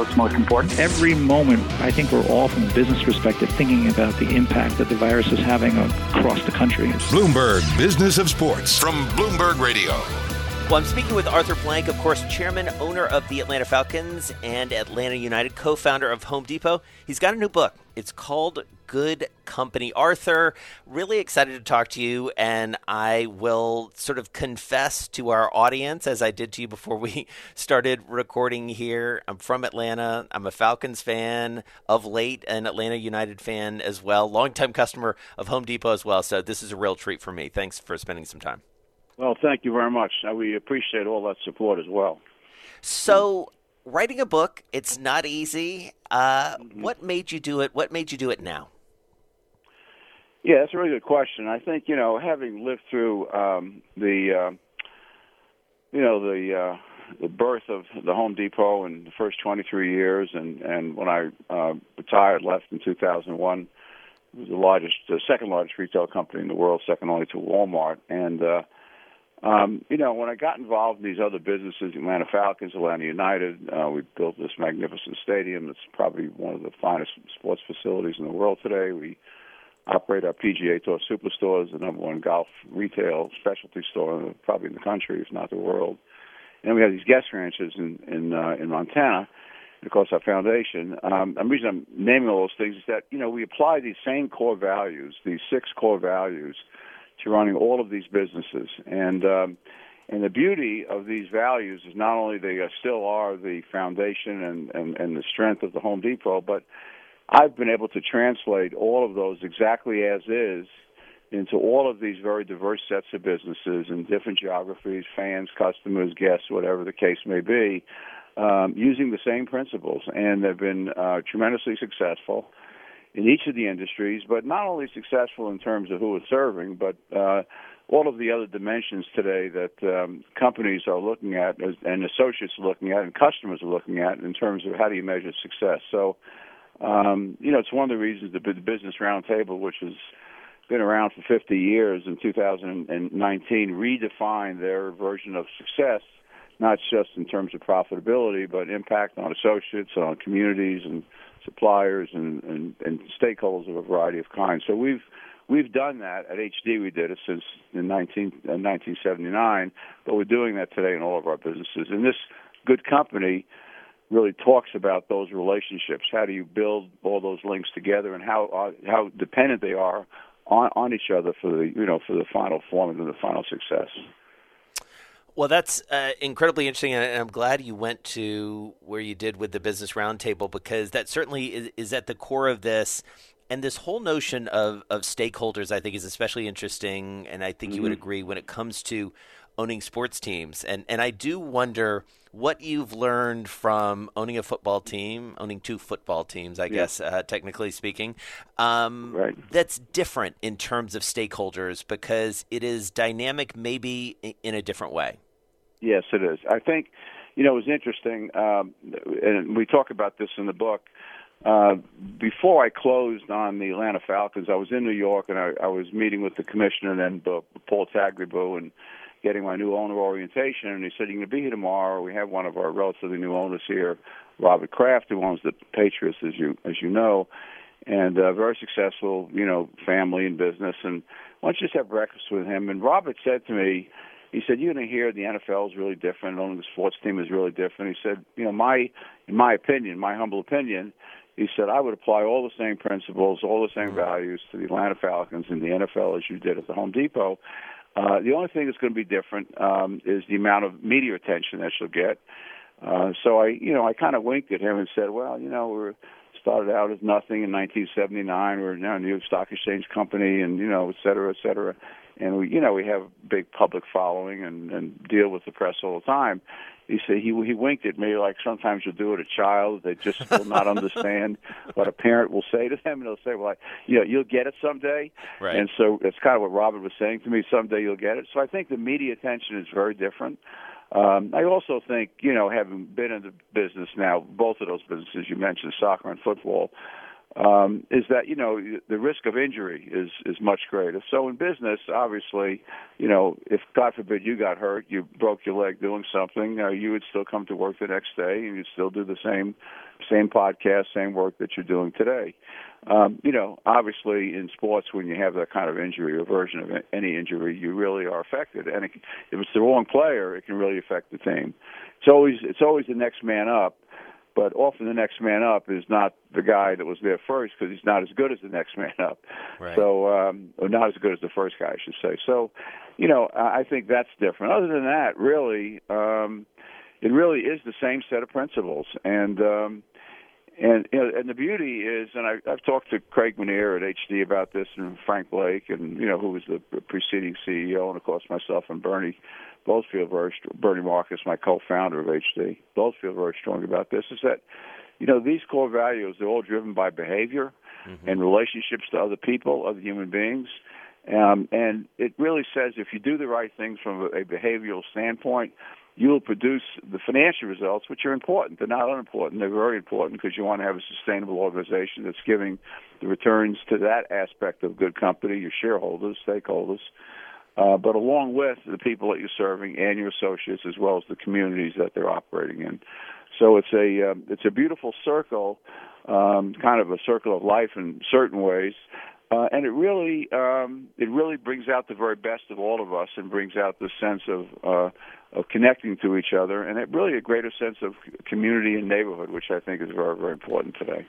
what's most important. Every moment, I think we're all, from a business perspective, thinking about the impact that the virus is having across the country. Bloomberg Business of Sports from Bloomberg Radio. Well, I'm speaking with Arthur Blank, of course, chairman, owner of the Atlanta Falcons and Atlanta United, co founder of Home Depot. He's got a new book. It's called Good Company. Arthur, really excited to talk to you, and I will sort of confess to our audience, as I did to you before we started recording here. I'm from Atlanta. I'm a Falcons fan of late, an Atlanta United fan as well, longtime customer of Home Depot as well. So this is a real treat for me. Thanks for spending some time. Well, thank you very much. We appreciate all that support as well. So, writing a book, it's not easy. Uh, Mm-hmm. What made you do it? What made you do it now? Yeah, that's a really good question. I think you know, having lived through um, the, uh, you know, the uh, the birth of the Home Depot in the first 23 years, and and when I uh, retired, left in 2001, it was the largest, the second largest retail company in the world, second only to Walmart, and. uh um, you know, when I got involved in these other businesses, Atlanta Falcons, Atlanta United, uh, we built this magnificent stadium. It's probably one of the finest sports facilities in the world today. We operate our PGA Tour Superstores, the number one golf retail specialty store, probably in the country, if not the world. And we have these guest ranches in in, uh, in Montana. And of course, our foundation. Um, the reason I'm naming all those things is that you know we apply these same core values, these six core values to running all of these businesses. And um, and the beauty of these values is not only they still are the foundation and, and, and the strength of the Home Depot, but I've been able to translate all of those exactly as is into all of these very diverse sets of businesses and different geographies, fans, customers, guests, whatever the case may be, um, using the same principles. And they've been uh, tremendously successful in each of the industries, but not only successful in terms of who it's serving, but uh, all of the other dimensions today that um, companies are looking at and associates are looking at and customers are looking at in terms of how do you measure success. So, um, you know, it's one of the reasons the, Business Roundtable, which has been around for 50 years, in 2019 redefined their version of success, not just in terms of profitability, but impact on associates, on communities, and suppliers and, and, and stakeholders of a variety of kinds. So we've we've done that at HD. We did it since in 19, uh, 1979, but we're doing that today in all of our businesses. And this good company really talks about those relationships. How do you build all those links together, and how uh, how dependent they are on on each other for the you know for the final form and the final success. Well, that's uh, incredibly interesting, and I'm glad you went to where you did with the Business Roundtable because that certainly is, is at the core of this. And this whole notion of, of stakeholders, I think, is especially interesting, and I think mm-hmm. you would agree when it comes to owning sports teams. And and I do wonder what you've learned from owning a football team, owning two football teams, I yeah. guess, uh, technically speaking. Um, right. That's different in terms of stakeholders because it is dynamic, maybe in a different way. Yes, it is. I think, you know, it was interesting, um, and we talk about this in the book. Uh, before I closed on the Atlanta Falcons, I was in New York and I, I was meeting with the commissioner and uh, Paul Tagliabue and getting my new owner orientation. And he said, "You're going to be here tomorrow. We have one of our relatively new owners here, Robert Kraft, who owns the Patriots, as you as you know, and uh, very successful, you know, family and business. And why don't you just have breakfast with him?" And Robert said to me. He said, "You're going to hear the NFL is really different. Owning the sports team is really different." He said, "You know, my, in my opinion, my humble opinion, he said I would apply all the same principles, all the same values to the Atlanta Falcons and the NFL as you did at the Home Depot. Uh, the only thing that's going to be different um, is the amount of media attention that she'll get. Uh, so I, you know, I kind of winked at him and said, "Well, you know, we're started out as nothing in 1979. We're now a New York Stock Exchange company, and you know, et cetera, et cetera." And we, you know, we have a big public following and, and deal with the press all the time. He said he he winked at me like sometimes you'll do it a child they just will not understand what a parent will say to them. And they'll say well I, you know you'll get it someday. Right. and so it's kind of what Robert was saying to me someday you'll get it. So I think the media attention is very different. Um, I also think you know having been in the business now both of those businesses you mentioned soccer and football um, is that you know the risk of injury is is much greater. So in business, obviously, you know if God forbid you got hurt, you broke your leg doing something, uh, you would still come to work the next day and you'd still do the same same podcast, same work that you're doing today. Um, you know, obviously in sports, when you have that kind of injury or version of any injury, you really are affected. And it, if it's the wrong player, it can really affect the team. It's always it's always the next man up but often the next man up is not the guy that was there first because he's not as good as the next man up. Right. So, um, or not as good as the first guy, I should say. So, you know, I I think that's different. Other than that, really, um, it really is the same set of principles, and um, and you know, and the beauty is, and I, I've talked to Craig Menear at HD about this, and Frank Blake, and you know, who was the preceding CEO, and of course myself and Bernie both feel very Bernie Marcus, my co-founder of HD, both feel very strong about this. Is that you know these core values they're all driven by behavior and relationships to other people, other human beings. Um, and it really says if you do the right things from a behavioral standpoint, you will produce the financial results, which are important. They're not unimportant. They're very important because you want to have a sustainable organization that's giving the returns to that aspect of good company, your shareholders, stakeholders, uh, but along with the people that you're serving and your associates, as well as the communities that they're operating in. So it's a um, it's a beautiful circle, um, kind of a circle of life in certain ways, uh, and it really um, it really brings out the very best of all of us and brings out the sense of uh, of connecting to each other and it really a greater sense of community and neighborhood, which I think is very very important today.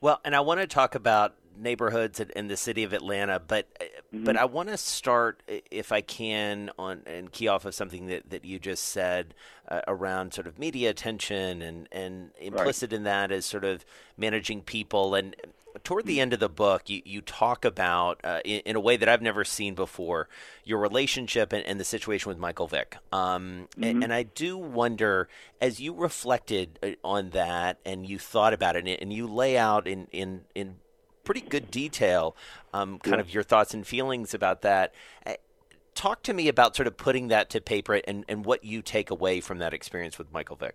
Well, and I want to talk about neighborhoods in- the city of Atlanta, but but I want to start, if I can, on and key off of something that, that you just said uh, around sort of media attention and and implicit in that is sort of managing people and. Toward the end of the book, you, you talk about, uh, in, in a way that I've never seen before, your relationship and, and the situation with Michael Vick. Um, and, and I do wonder, as you reflected uh, on that and you thought about it, and, you lay out in, in, in pretty good detail um, kind of your thoughts and feelings about that. Uh, Talk to me about sort of putting that to paper and, and what you take away from that experience with Michael Vick.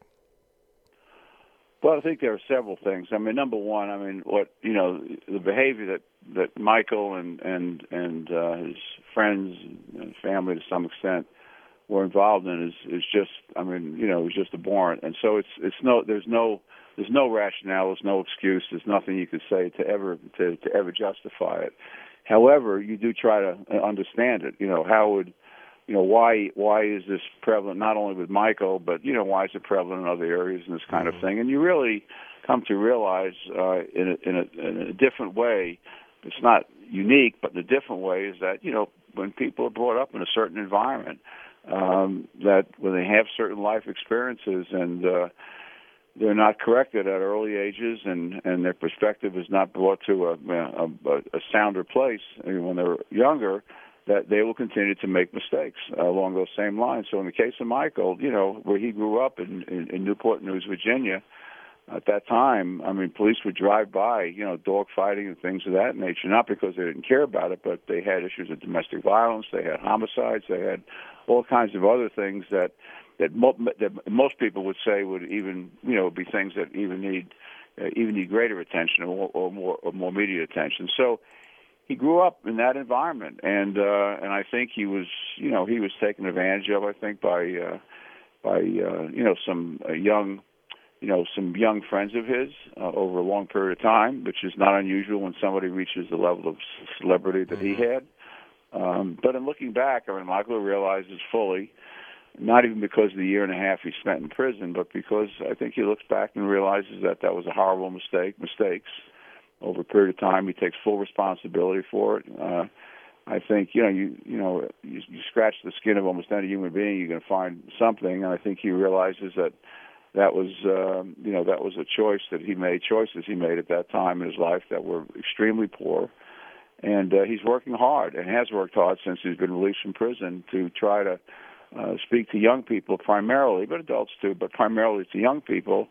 Well, I think there are several things. I mean, number one, I mean, what you know, the behavior that that Michael and and and uh, his friends and family to some extent were involved in is is just, I mean, you know, it was just abhorrent. And so it's it's no, there's no there's no rationale, there's no excuse, there's nothing you could say to ever to to ever justify it. However, you do try to understand it. You know, how would you know why why is this prevalent not only with Michael but you know why is it prevalent in other areas and this kind of thing? And you really come to realize uh, in a, in a in a different way it's not unique but in a different way is that you know when people are brought up in a certain environment um, that when they have certain life experiences and uh, they're not corrected at early ages and and their perspective is not brought to a a, a sounder place when they're younger that they will continue to make mistakes uh, along those same lines. So in the case of Michael, you know, where he grew up in, in, in Newport News, Virginia, at that time, I mean, police would drive by, you know, dog fighting and things of that nature, not because they didn't care about it, but they had issues of domestic violence, they had homicides, they had all kinds of other things that that, mo- that most people would say would even, you know, be things that even need uh, even need greater attention or, or more or more media attention. So he grew up in that environment, and uh, and I think he was, you know, he was taken advantage of. I think by uh, by uh, you know some uh, young, you know, some young friends of his uh, over a long period of time, which is not unusual when somebody reaches the level of celebrity that he had. Um, but in looking back, I mean, Michael realizes fully, not even because of the year and a half he spent in prison, but because I think he looks back and realizes that that was a horrible mistake, mistakes over a period of time. He takes full responsibility for it. Uh, I think you know you you know you, you scratch the skin of almost any human being, you're going to find something. And I think he realizes that that was um, you know that was a choice that he made, choices he made at that time in his life that were extremely poor. And uh, he's working hard and has worked hard since he's been released from prison to try to uh, speak to young people primarily, but adults too, but primarily to young people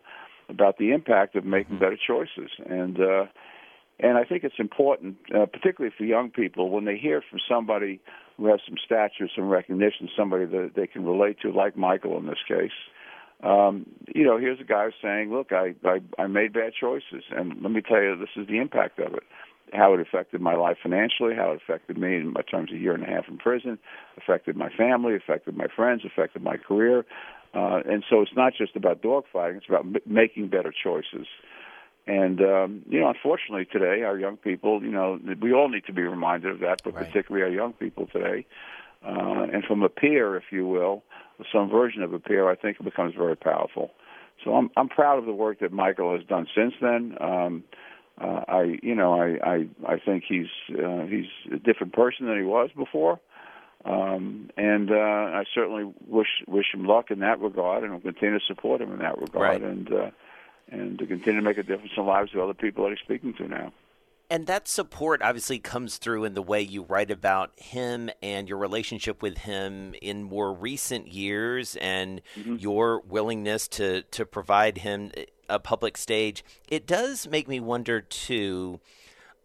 about the impact of making better choices. And uh, and I think it's important, uh, particularly for young people, when they hear from somebody who has some stature, some recognition, somebody that they can relate to, like Michael in this case. Um, you know, here's a guy saying, "Look, I, I I made bad choices, and let me tell you, this is the impact of it. How it affected my life financially, how it affected me in my terms of a year and a half in prison, affected my family, affected my friends, affected my career, uh, and so it's not just about dogfighting; it's about m- making better choices." And um, you know, unfortunately, today our young people, you know, we all need to be reminded of that, but Right. particularly our young people today. Uh, and from a peer, if you will, some version of a peer, I think it becomes very powerful. So I'm I'm proud of the work that Michael has done since then. Um, uh, I you know I I I think he's uh, he's a different person than he was before. Um, and uh, I certainly wish wish him luck in that regard, and will continue to support him in that regard, Right. and uh, and to continue to make a difference in the lives of other people that he's speaking to now. And that support obviously comes through in the way you write about him and your relationship with him in more recent years and mm-hmm. your willingness to, to provide him a public stage. It does make me wonder, too,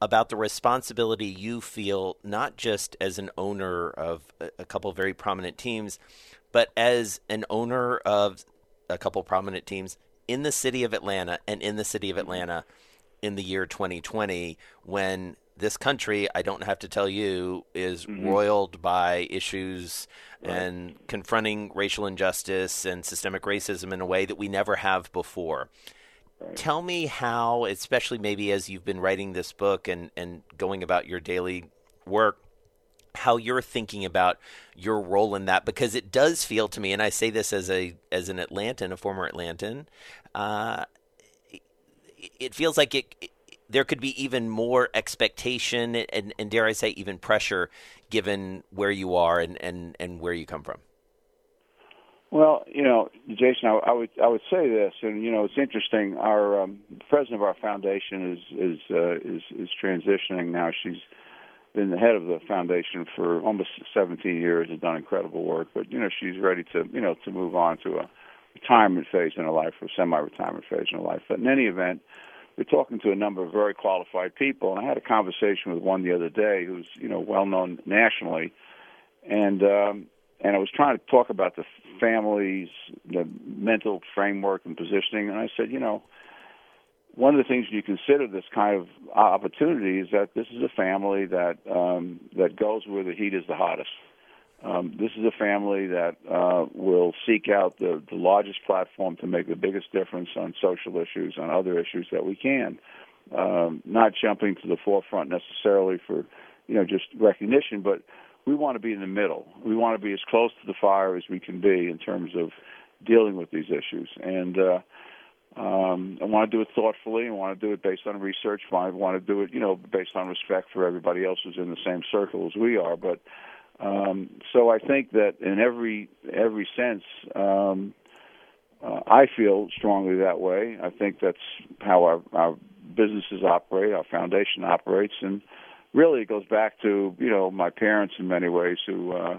about the responsibility you feel, not just as an owner of a, a couple of very prominent teams, but as an owner of a couple prominent teams in the city of Atlanta and in the city of mm-hmm. Atlanta in the year 2020 when this country, I don't have to tell you, is mm-hmm. roiled by issues and confronting racial injustice and systemic racism in a way that we never have before. Tell me how, especially maybe as you've been writing this book and, and going about your daily work, how you're thinking about your role in that because it does feel to me, and I say this as a as an Atlantan, a former Atlantan, uh, it feels like it, it- there could be even more expectation and, and dare I say even pressure given where you are and, and, and where you come from. Well, you know, Jason, I, I would I would say this, and you know, it's interesting. Our um, president of our foundation is is uh, is is transitioning now. She's been the head of the foundation for almost 17 years. Has done incredible work, but you know, she's ready to you know to move on to a retirement phase in her life or semi-retirement phase in her life. But in any event, we're talking to a number of very qualified people, and I had a conversation with one the other day who's you know well known nationally, and um, and I was trying to talk about the families, the mental framework and positioning, and I said, you know, one of the things you consider this kind of opportunity is that this is a family that um, that goes where the heat is the hottest. Um, this is a family that uh, will seek out the, the largest platform to make the biggest difference on social issues, on other issues that we can. Um, not jumping to the forefront necessarily for, you know, just recognition, but we want to be in the middle. We want to be as close to the fire as we can be in terms of dealing with these issues. And uh, um, I want to do it thoughtfully. I want to do it based on research. I want to do it, you know, based on respect for everybody else who's in the same circle as we are. But um, so I think that in every every sense, um, uh, I feel strongly that way. I think that's how our, our businesses operate, our foundation operates, and really it goes back to you know my parents in many ways who. Uh,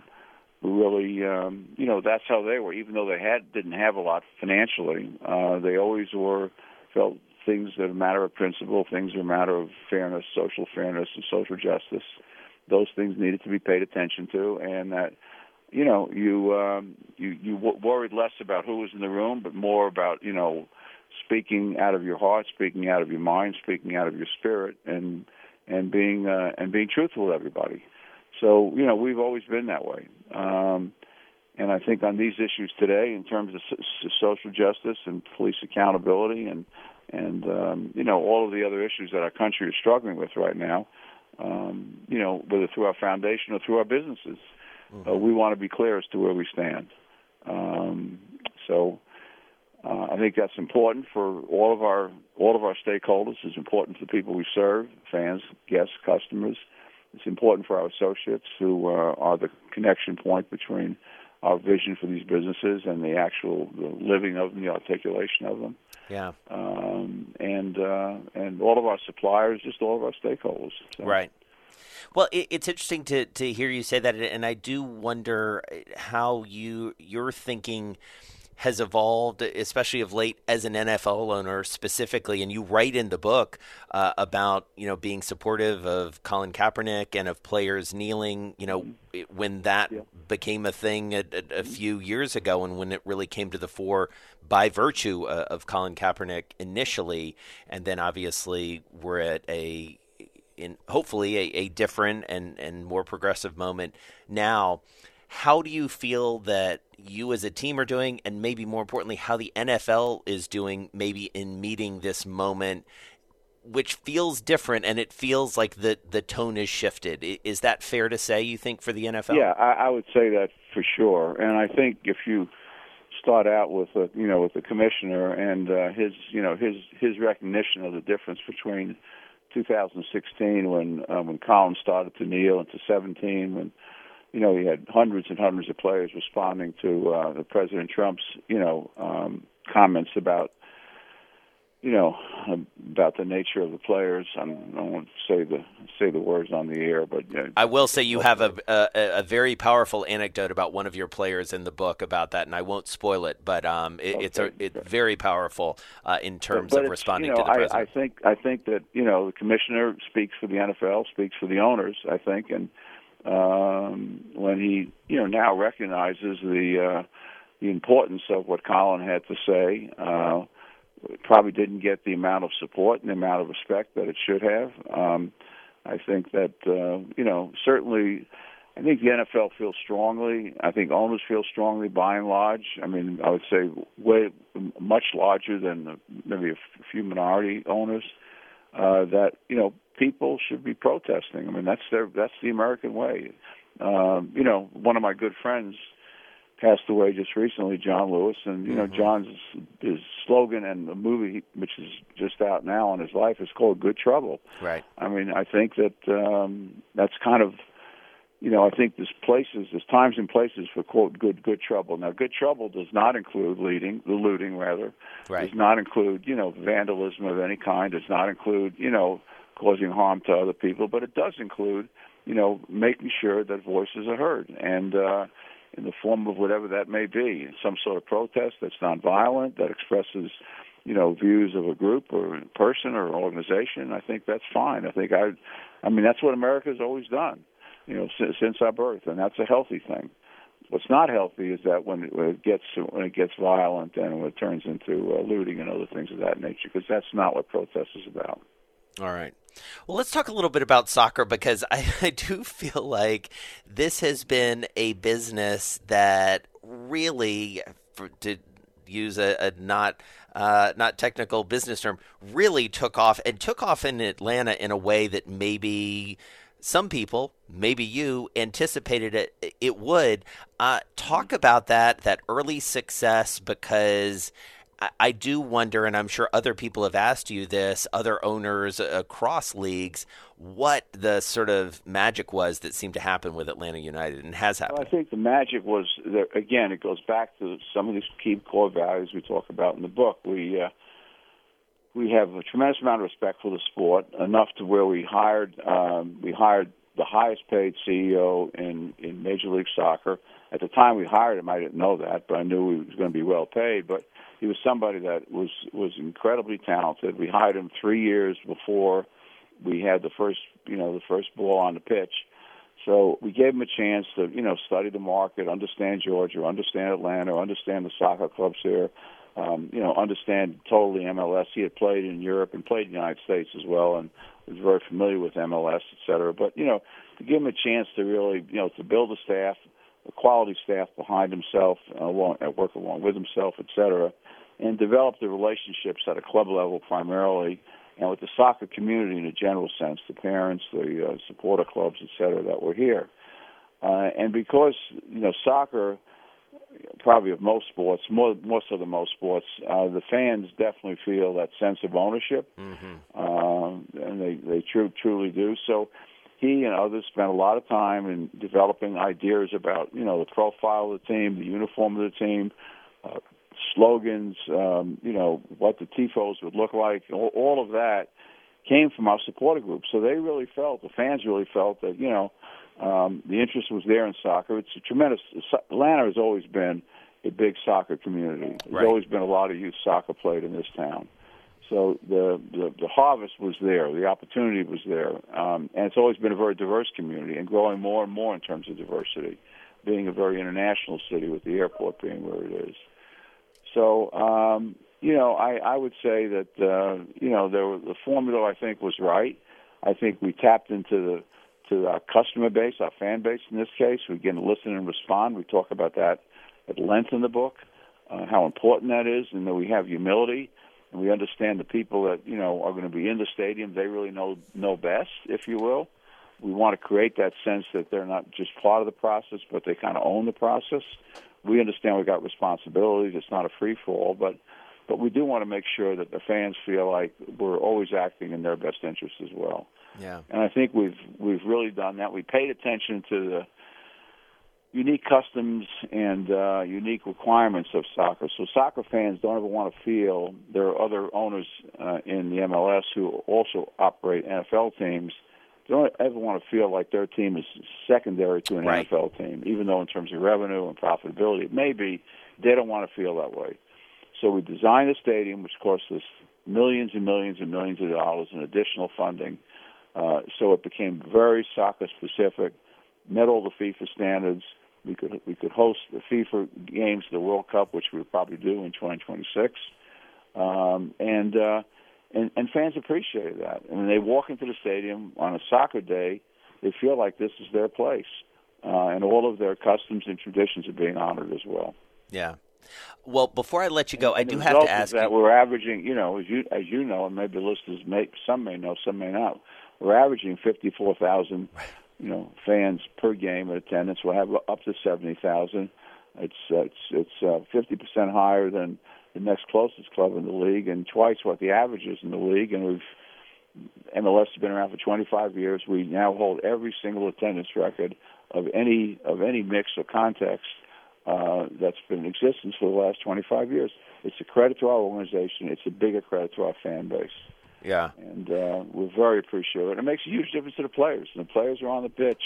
really, um, you know, that's how they were. Even though they had didn't have a lot financially, uh, they always were felt things that are a matter of principle, things are a matter of fairness, social fairness, and social justice. Those things needed to be paid attention to, and that, you know, you um, you you w- worried less about who was in the room, but more about you know, speaking out of your heart, speaking out of your mind, speaking out of your spirit, and and being uh, and being truthful with everybody. So you know we've always been that way, um, and I think on these issues today, in terms of s- social justice and police accountability, and and um, you know all of the other issues that our country is struggling with right now, um, you know whether through our foundation or through our businesses, uh, we want to be clear as to where we stand. Um, so uh, I think that's important for all of our all of our stakeholders. It's important for the people we serve, fans, guests, customers. It's important for our associates who uh, are the connection point between our vision for these businesses and the actual the living of them, the articulation of them, Yeah. um, and uh, and all of our suppliers, just all of our stakeholders. So, Right. Well, it, it's interesting to, to hear you say that, and I do wonder how you you're thinking has evolved, especially of late, as an NFL owner specifically. And you write in the book uh, about you know being supportive of Colin Kaepernick and of players kneeling. You know mm-hmm. when that yeah. became a thing a, a, a, few years ago, and when it really came to the fore by virtue uh, of Colin Kaepernick initially, and then obviously we're at a in hopefully a, a different and, and more progressive moment now. How do you feel that you as a team are doing, and maybe more importantly, how the NFL is doing, maybe in meeting this moment, which feels different, and it feels like the the tone is shifted. Is that fair to say? You think for the NFL? Yeah, I, I would say that for sure. And I think if you start out with a you know with the commissioner and uh, his you know his his recognition of the difference between 2016 when um, when Colin started to kneel into 17 when you know, he had hundreds and hundreds of players responding to uh, the President Trump's, you know, um, comments about, you know, about the nature of the players. I'm, I don't want to say the say the words on the air, but uh, I will say you have a, a, a very powerful anecdote about one of your players in the book about that, and I won't spoil it, but um, it, okay. it's a it's very powerful uh, in terms but, but of responding you know, to the president. I, I think I think that you know the commissioner speaks for the NFL, speaks for the owners. I think and um, when he you know now recognizes the uh, the importance of what Colin had to say. Uh, probably didn't get the amount of support and the amount of respect that it should have. Um, I think that uh, you know certainly. I think the NFL feels strongly. I think owners feel strongly by and large. I mean, I would say way much larger than the, maybe a few minority owners. Uh, that you know people should be protesting. I mean, that's their that's the American way. Um, you know, one of my good friends passed away just recently, John Lewis, and you know, mm-hmm. John's his slogan and the movie, which is just out now on his life, is called Good Trouble. Right. I mean, I think that um, that's kind of you know, I think there's places, there's times and places for quote good good trouble. Now, good trouble does not include leading, the looting rather. Right. Does not include you know vandalism of any kind. Does not include you know causing harm to other people, but it does include, you know, making sure that voices are heard and uh, in the form of whatever that may be, some sort of protest that's nonviolent that expresses, you know, views of a group or a person or organization. I think that's fine. I think I, I mean, that's what America's always done, you know, since, since our birth, and that's a healthy thing. What's not healthy is that when it, when it gets when it gets violent and when it turns into uh, looting and other things of that nature, because that's not what protest is about. All right. Well, let's talk a little bit about soccer because I, I, do feel like this has been a business that really, for, to use a, a not uh, not technical business term, really took off and took off in Atlanta in a way that maybe some people, maybe you, anticipated it it would. Uh, talk about that that early success because I do wonder, and I'm sure other people have asked you this, other owners across leagues, what the sort of magic was that seemed to happen with Atlanta United and has happened. Well, I think the magic was, that, again, it goes back to some of these key core values we talk about in the book. We, uh, we have a tremendous amount of respect for the sport, enough to where we hired, um, we hired the highest paid CEO in, in Major League Soccer. At the time we hired him, I didn't know that, but I knew he was going to be well paid. But he was somebody that was was incredibly talented. We hired him three years before we had the first you know the first ball on the pitch. So we gave him a chance to you know study the market, understand Georgia, understand Atlanta, understand the soccer clubs here, um, you know understand totally MLS. He had played in Europe and played in the United States as well, and was very familiar with MLS, et cetera. But you know to give him a chance to really you know to build a staff, a quality staff behind himself, uh, along, work along with himself, et cetera and develop the relationships at a club level primarily and with the soccer community in a general sense, the parents, the uh, supporter clubs, et cetera, that were here. Uh, and because, you know, soccer, probably of most sports, more, more so than most sports, uh, the fans definitely feel that sense of ownership, mm-hmm. um, and they, they tru- truly do. So he and others spent a lot of time in developing ideas about, you know, the profile of the team, the uniform of the team, uh, slogans, um, you know, what the tifos would look like, all, all of that came from our supporter group. So they really felt, the fans really felt that, you know, um, the interest was there in soccer. It's a tremendous, Atlanta has always been a big soccer community. There's Right. always been a lot of youth soccer played in this town. So the, the the harvest was there, the opportunity was there, um, and it's always been a very diverse community and growing more and more in terms of diversity, being a very international city with the airport being where it is. So um, you know, I, I would say that uh, you know there the formula I think was right. I think we tapped into the to our customer base, our fan base in this case. We again listen and respond. We talk about that at length in the book, uh, how important that is, and that we have humility and we understand the people that you know are going to be in the stadium. They really know know best, if you will. We want to create that sense that they're not just part of the process, but they kind of own the process. We understand we've got responsibilities. It's not a free for all, but but we do want to make sure that the fans feel like we're always acting in their best interest as well. Yeah. And I think we've we've really done that. We paid attention to the unique customs and uh, unique requirements of soccer. So soccer fans don't ever want to feel there are other owners uh, in the MLS who also operate NFL teams. They don't ever want to feel like their team is secondary to an Right. NFL team, even though in terms of revenue and profitability it may be. They don't want to feel that way. So we designed a stadium which cost us millions and millions and millions of dollars in additional funding. Uh, so it became very soccer specific, met all the FIFA standards. We could we could host the FIFA games, the World Cup, which we'll probably do in 2026, um, and uh, and and fans appreciated that. And when they walk into the stadium on a soccer day, they feel like this is their place, uh, and all of their customs and traditions are being honored as well. Yeah. Well, before I let you go, I do have to ask that you. we're averaging, you know, as you as you know, and maybe listeners may some may know, some may not. We're averaging fifty four thousand, you know, fans per game in attendance. We'll have up to seventy thousand. It's uh, it's it's fifty percent higher than the next closest club in the league, and twice what the average is in the league. And we've MLS has been around for 25 years. We now hold every single attendance record of any of any mix or context uh, that's been in existence for the last 25 years. It's a credit to our organization. It's a bigger credit to our fan base, Yeah. and uh, we're very appreciative. And it makes a huge difference to the players. And the players are on the pitch.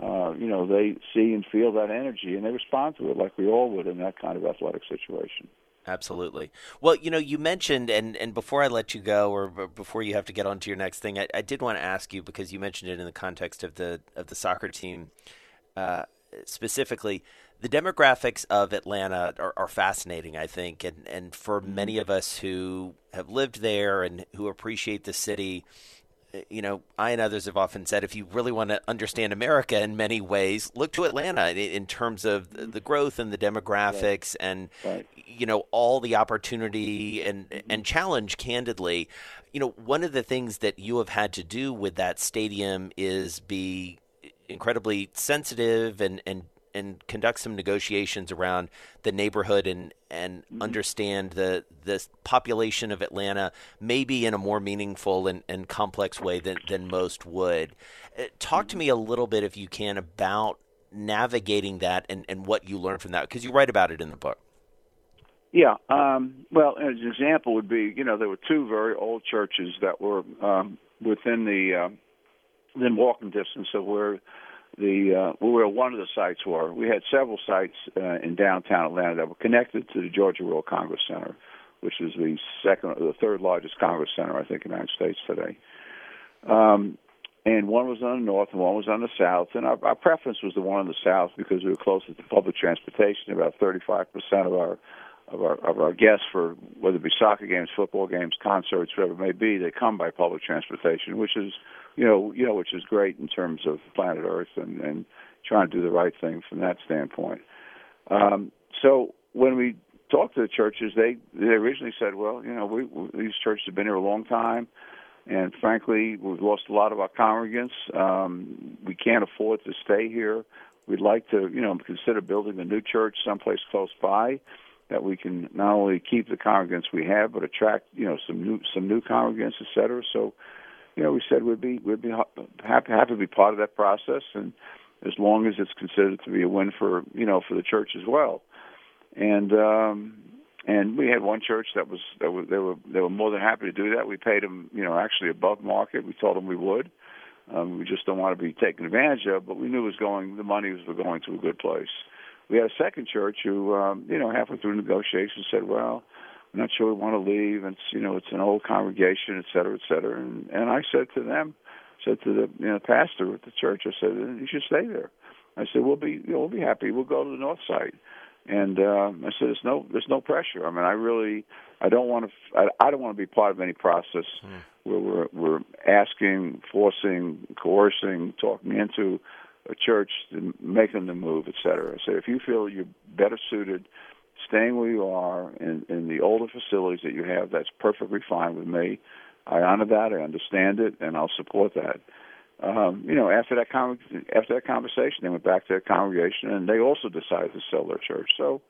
Uh, you know, they see and feel that energy, and they respond to it like we all would in that kind of athletic situation. Absolutely. Well, you know, you mentioned, and, and before I let you go, or b- before you have to get on to your next thing, I, I did want to ask you because you mentioned it in the context of the of the soccer team, uh, specifically. The demographics of Atlanta are, are fascinating, I think, and and for mm-hmm. many of us who have lived there and who appreciate the city, eh, you know, I and others have often said if you really want to understand America in many ways, look to Atlanta in, in terms of the growth and the demographics and Right. you know all the opportunity and mm-hmm. and challenge candidly. You know, one of the things that you have had to do with that stadium is be incredibly sensitive and and and conduct some negotiations around the neighborhood and and understand the the population of Atlanta maybe in a more meaningful and, and complex way than than most would. Uh, Talk to me a little bit if you can about navigating that and, and what you learned from that because you write about it in the book. Yeah. Um, well, as an example would be, you know, there were two very old churches that were um, within the uh, within walking distance of where the uh, where one of the sites were. We had several sites uh, in downtown Atlanta that were connected to the Georgia World Congress Center, which is the second, the third largest Congress Center, I think, in the United States today. Um, and one was on the north and one was on the south. And our, our preference was the one on the south because we were closest to public transportation. About 35% of our of our of our guests for whether it be soccer games, football games, concerts, whatever it may be, they come by public transportation, which is you know you know which is great in terms of planet Earth and and trying to do the right thing from that standpoint. Um, so when we talked to the churches, they they originally said, well, you know, we, we these churches have been here a long time. And frankly, we've lost a lot of our congregants. Um, we can't afford to stay here. We'd like to, you know, consider building a new church someplace close by that we can not only keep the congregants we have, but attract, you know, some new some new congregants, et cetera. So, you know, we said we'd be we'd be ha- happy happy to be part of that process, and as long as it's considered to be a win for you know for the church as well. And um, and we had one church that was that was they were they were more than happy to do that. We paid them, you know, actually above market. We told them we would. Um, we just don't want to be taken advantage of, but we knew it was going. The money was going to a good place. We had a second church who, um, you know, halfway through negotiations said, "Well, I'm not sure we want to leave. It's you know, it's an old congregation, et cetera, et cetera." And and I said to them, said to the you know pastor at the church, I said, "You should stay there." I said, "We'll be you know, we'll be happy. We'll go to the north side." And uh, I said, "There's no there's no pressure. I mean, I really I don't want to I, I don't want to be part of any process mm. where we're we're asking, forcing, coercing, talking into a church making the move, et cetera. I said, if you feel you're better suited." Staying where you are in, in the older facilities that you have, that's perfectly fine with me. I honor that. I understand it, and I'll support that um, you know, after that con- after that conversation, they went back to their congregation, and they also decided to sell their church. So,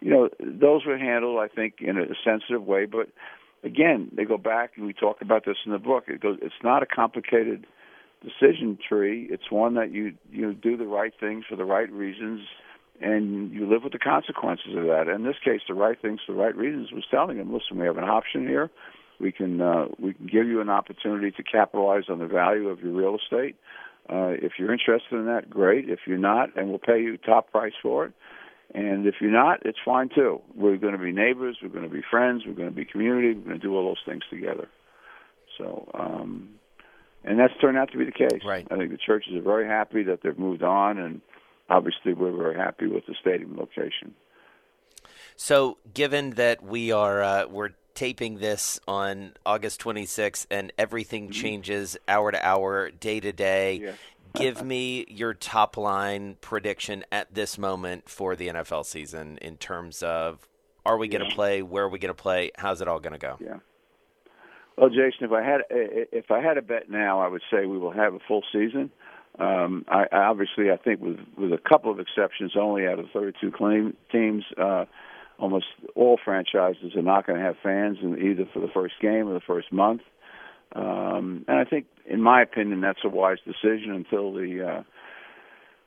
you know, those were handled, I think, in a sensitive way. But again, they go back, and we talk about this in the book. It goes, it's not a complicated decision tree. It's one that you you do the right things for the right reasons, and you live with the consequences of that. In this case, the right things for the right reasons was telling him, listen, we have an option here we can uh, we can give you an opportunity to capitalize on the value of your real estate. Uh, if you're interested in that, great. If you're not, and we'll pay you top price for it. And if you're not, it's fine too. We're going to be neighbors. We're going to be friends. We're going to be community. We're going to do all those things together. So, um, and that's turned out to be the case. Right. I think the churches are very happy that they've moved on, and obviously we're very happy with the stadium location. So, given that we are uh, we're taping this on August 26th, and everything mm-hmm. changes hour to hour, day to day. Give me your top line prediction at this moment for the NFL season in terms of are we going to play, where are we going to play, how's it all going to go? Yeah. Well, Jason, if I had if I had a bet now, I would say we will have a full season. Um, I, obviously, I think with with a couple of exceptions, only out of 32 claim teams, uh, almost all franchises are not going to have fans in either for the first game or the first month. Um, and I think, in my opinion, that's a wise decision until the uh,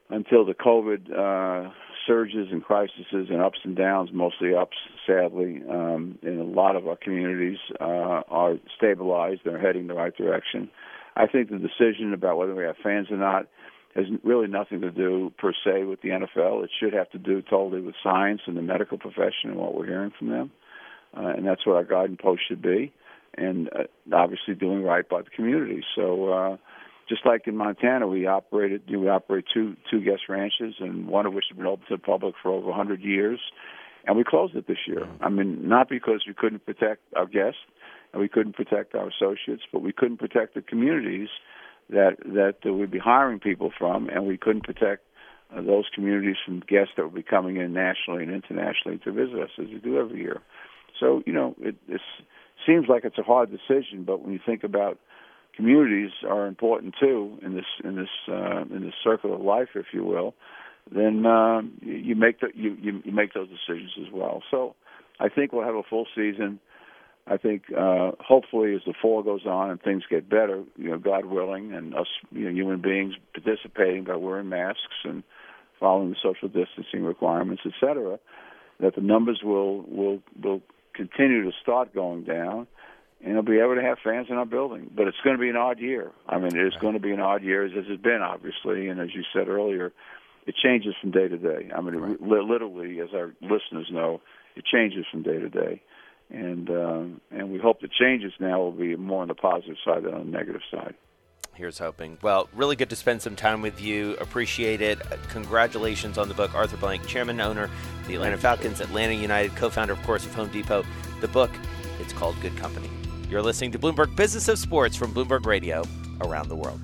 until the COVID uh, surges and crises and ups and downs, mostly ups, sadly, um, in a lot of our communities uh, are stabilized. They're heading the right direction. I think the decision about whether we have fans or not has really nothing to do per se with the NFL. It should have to do totally with science and the medical profession and what we're hearing from them, uh, and that's what our guiding post should be. And uh, obviously doing right by the community. So, uh, just like in Montana, we operated you know, we operate two two guest ranches, and one of which has been open to the public for over 100 years, and we closed it this year. I mean, not because we couldn't protect our guests and we couldn't protect our associates, but we couldn't protect the communities that that we'd be hiring people from, and we couldn't protect uh, those communities from guests that would be coming in nationally and internationally to visit us as we do every year. So you know, it it seems like it's a hard decision, but when you think about communities are important too in this in this uh, in this circle of life, if you will, then uh, you make the, you, you make those decisions as well. So I think we'll have a full season. I think uh, hopefully as the fall goes on and things get better, you know, God willing, and us you know, human beings participating by wearing masks and following the social distancing requirements, et cetera, that the numbers will will will continue to start going down, and we'll be able to have fans in our building. But it's going to be an odd year. I mean, it's going to be an odd year as it's been, obviously, and as you said earlier, it changes from day to day. I mean, it, literally, as our listeners know, it changes from day to day and uh, and we hope the changes now will be more on the positive side than on the negative side. Here's hoping. Well, really good to spend some time with you. Appreciate it. Congratulations on the book, Arthur Blank, chairman owner, the Atlanta Falcons, Atlanta United, co-founder, of course, of Home Depot. The book, it's called Good Company. You're listening to Bloomberg Business of Sports from Bloomberg Radio around the world.